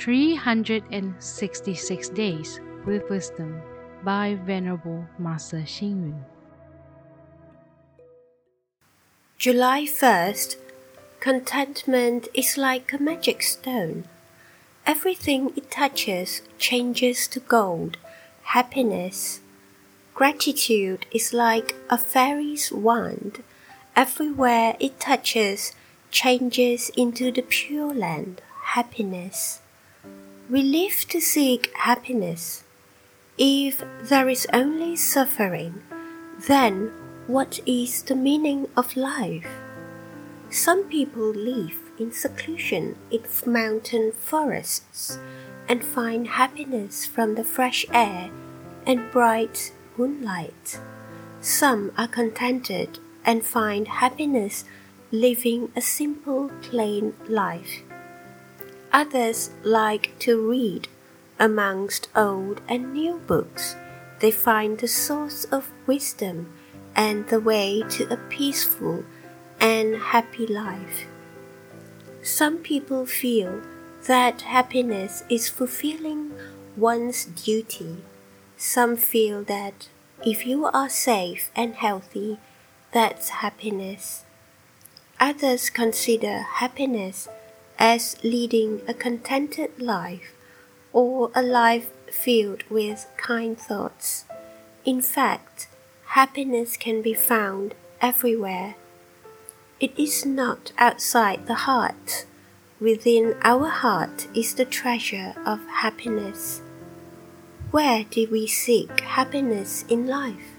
366 Days with Wisdom by Venerable Master Xing Yun. July 1st. Contentment is like a magic stone. Everything it touches changes to gold, happiness. Gratitude is like a fairy's wand. Everywhere it touches changes into the pure land, happiness. We live to seek happiness. If there is only suffering, then what is the meaning of life? Some people live in seclusion in mountain forests and find happiness from the fresh air and bright moonlight. Some are contented and find happiness living a simple, plain life. Others like to read. Amongst old and new books, they find the source of wisdom and the way to a peaceful and happy life. Some people feel that happiness is fulfilling one's duty. Some feel that if you are safe and healthy, that's happiness. Others consider happiness as leading a contented life or a life filled with kind thoughts. In fact, happiness can be found everywhere. It is not outside the heart. Within our heart is the treasure of happiness. Where do we seek happiness in life?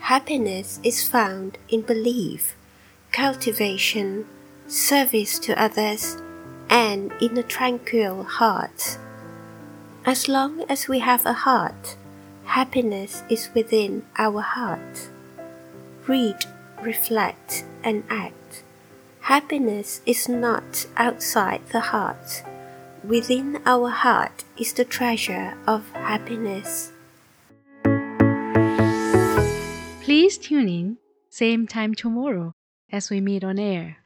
Happiness is found in belief, cultivation, service to others, and in a tranquil heart. As long as we have a heart, happiness is within our heart. Read, reflect, and act. Happiness is not outside the heart. Within our heart is the treasure of happiness. Please tune in, same time tomorrow as we meet on air.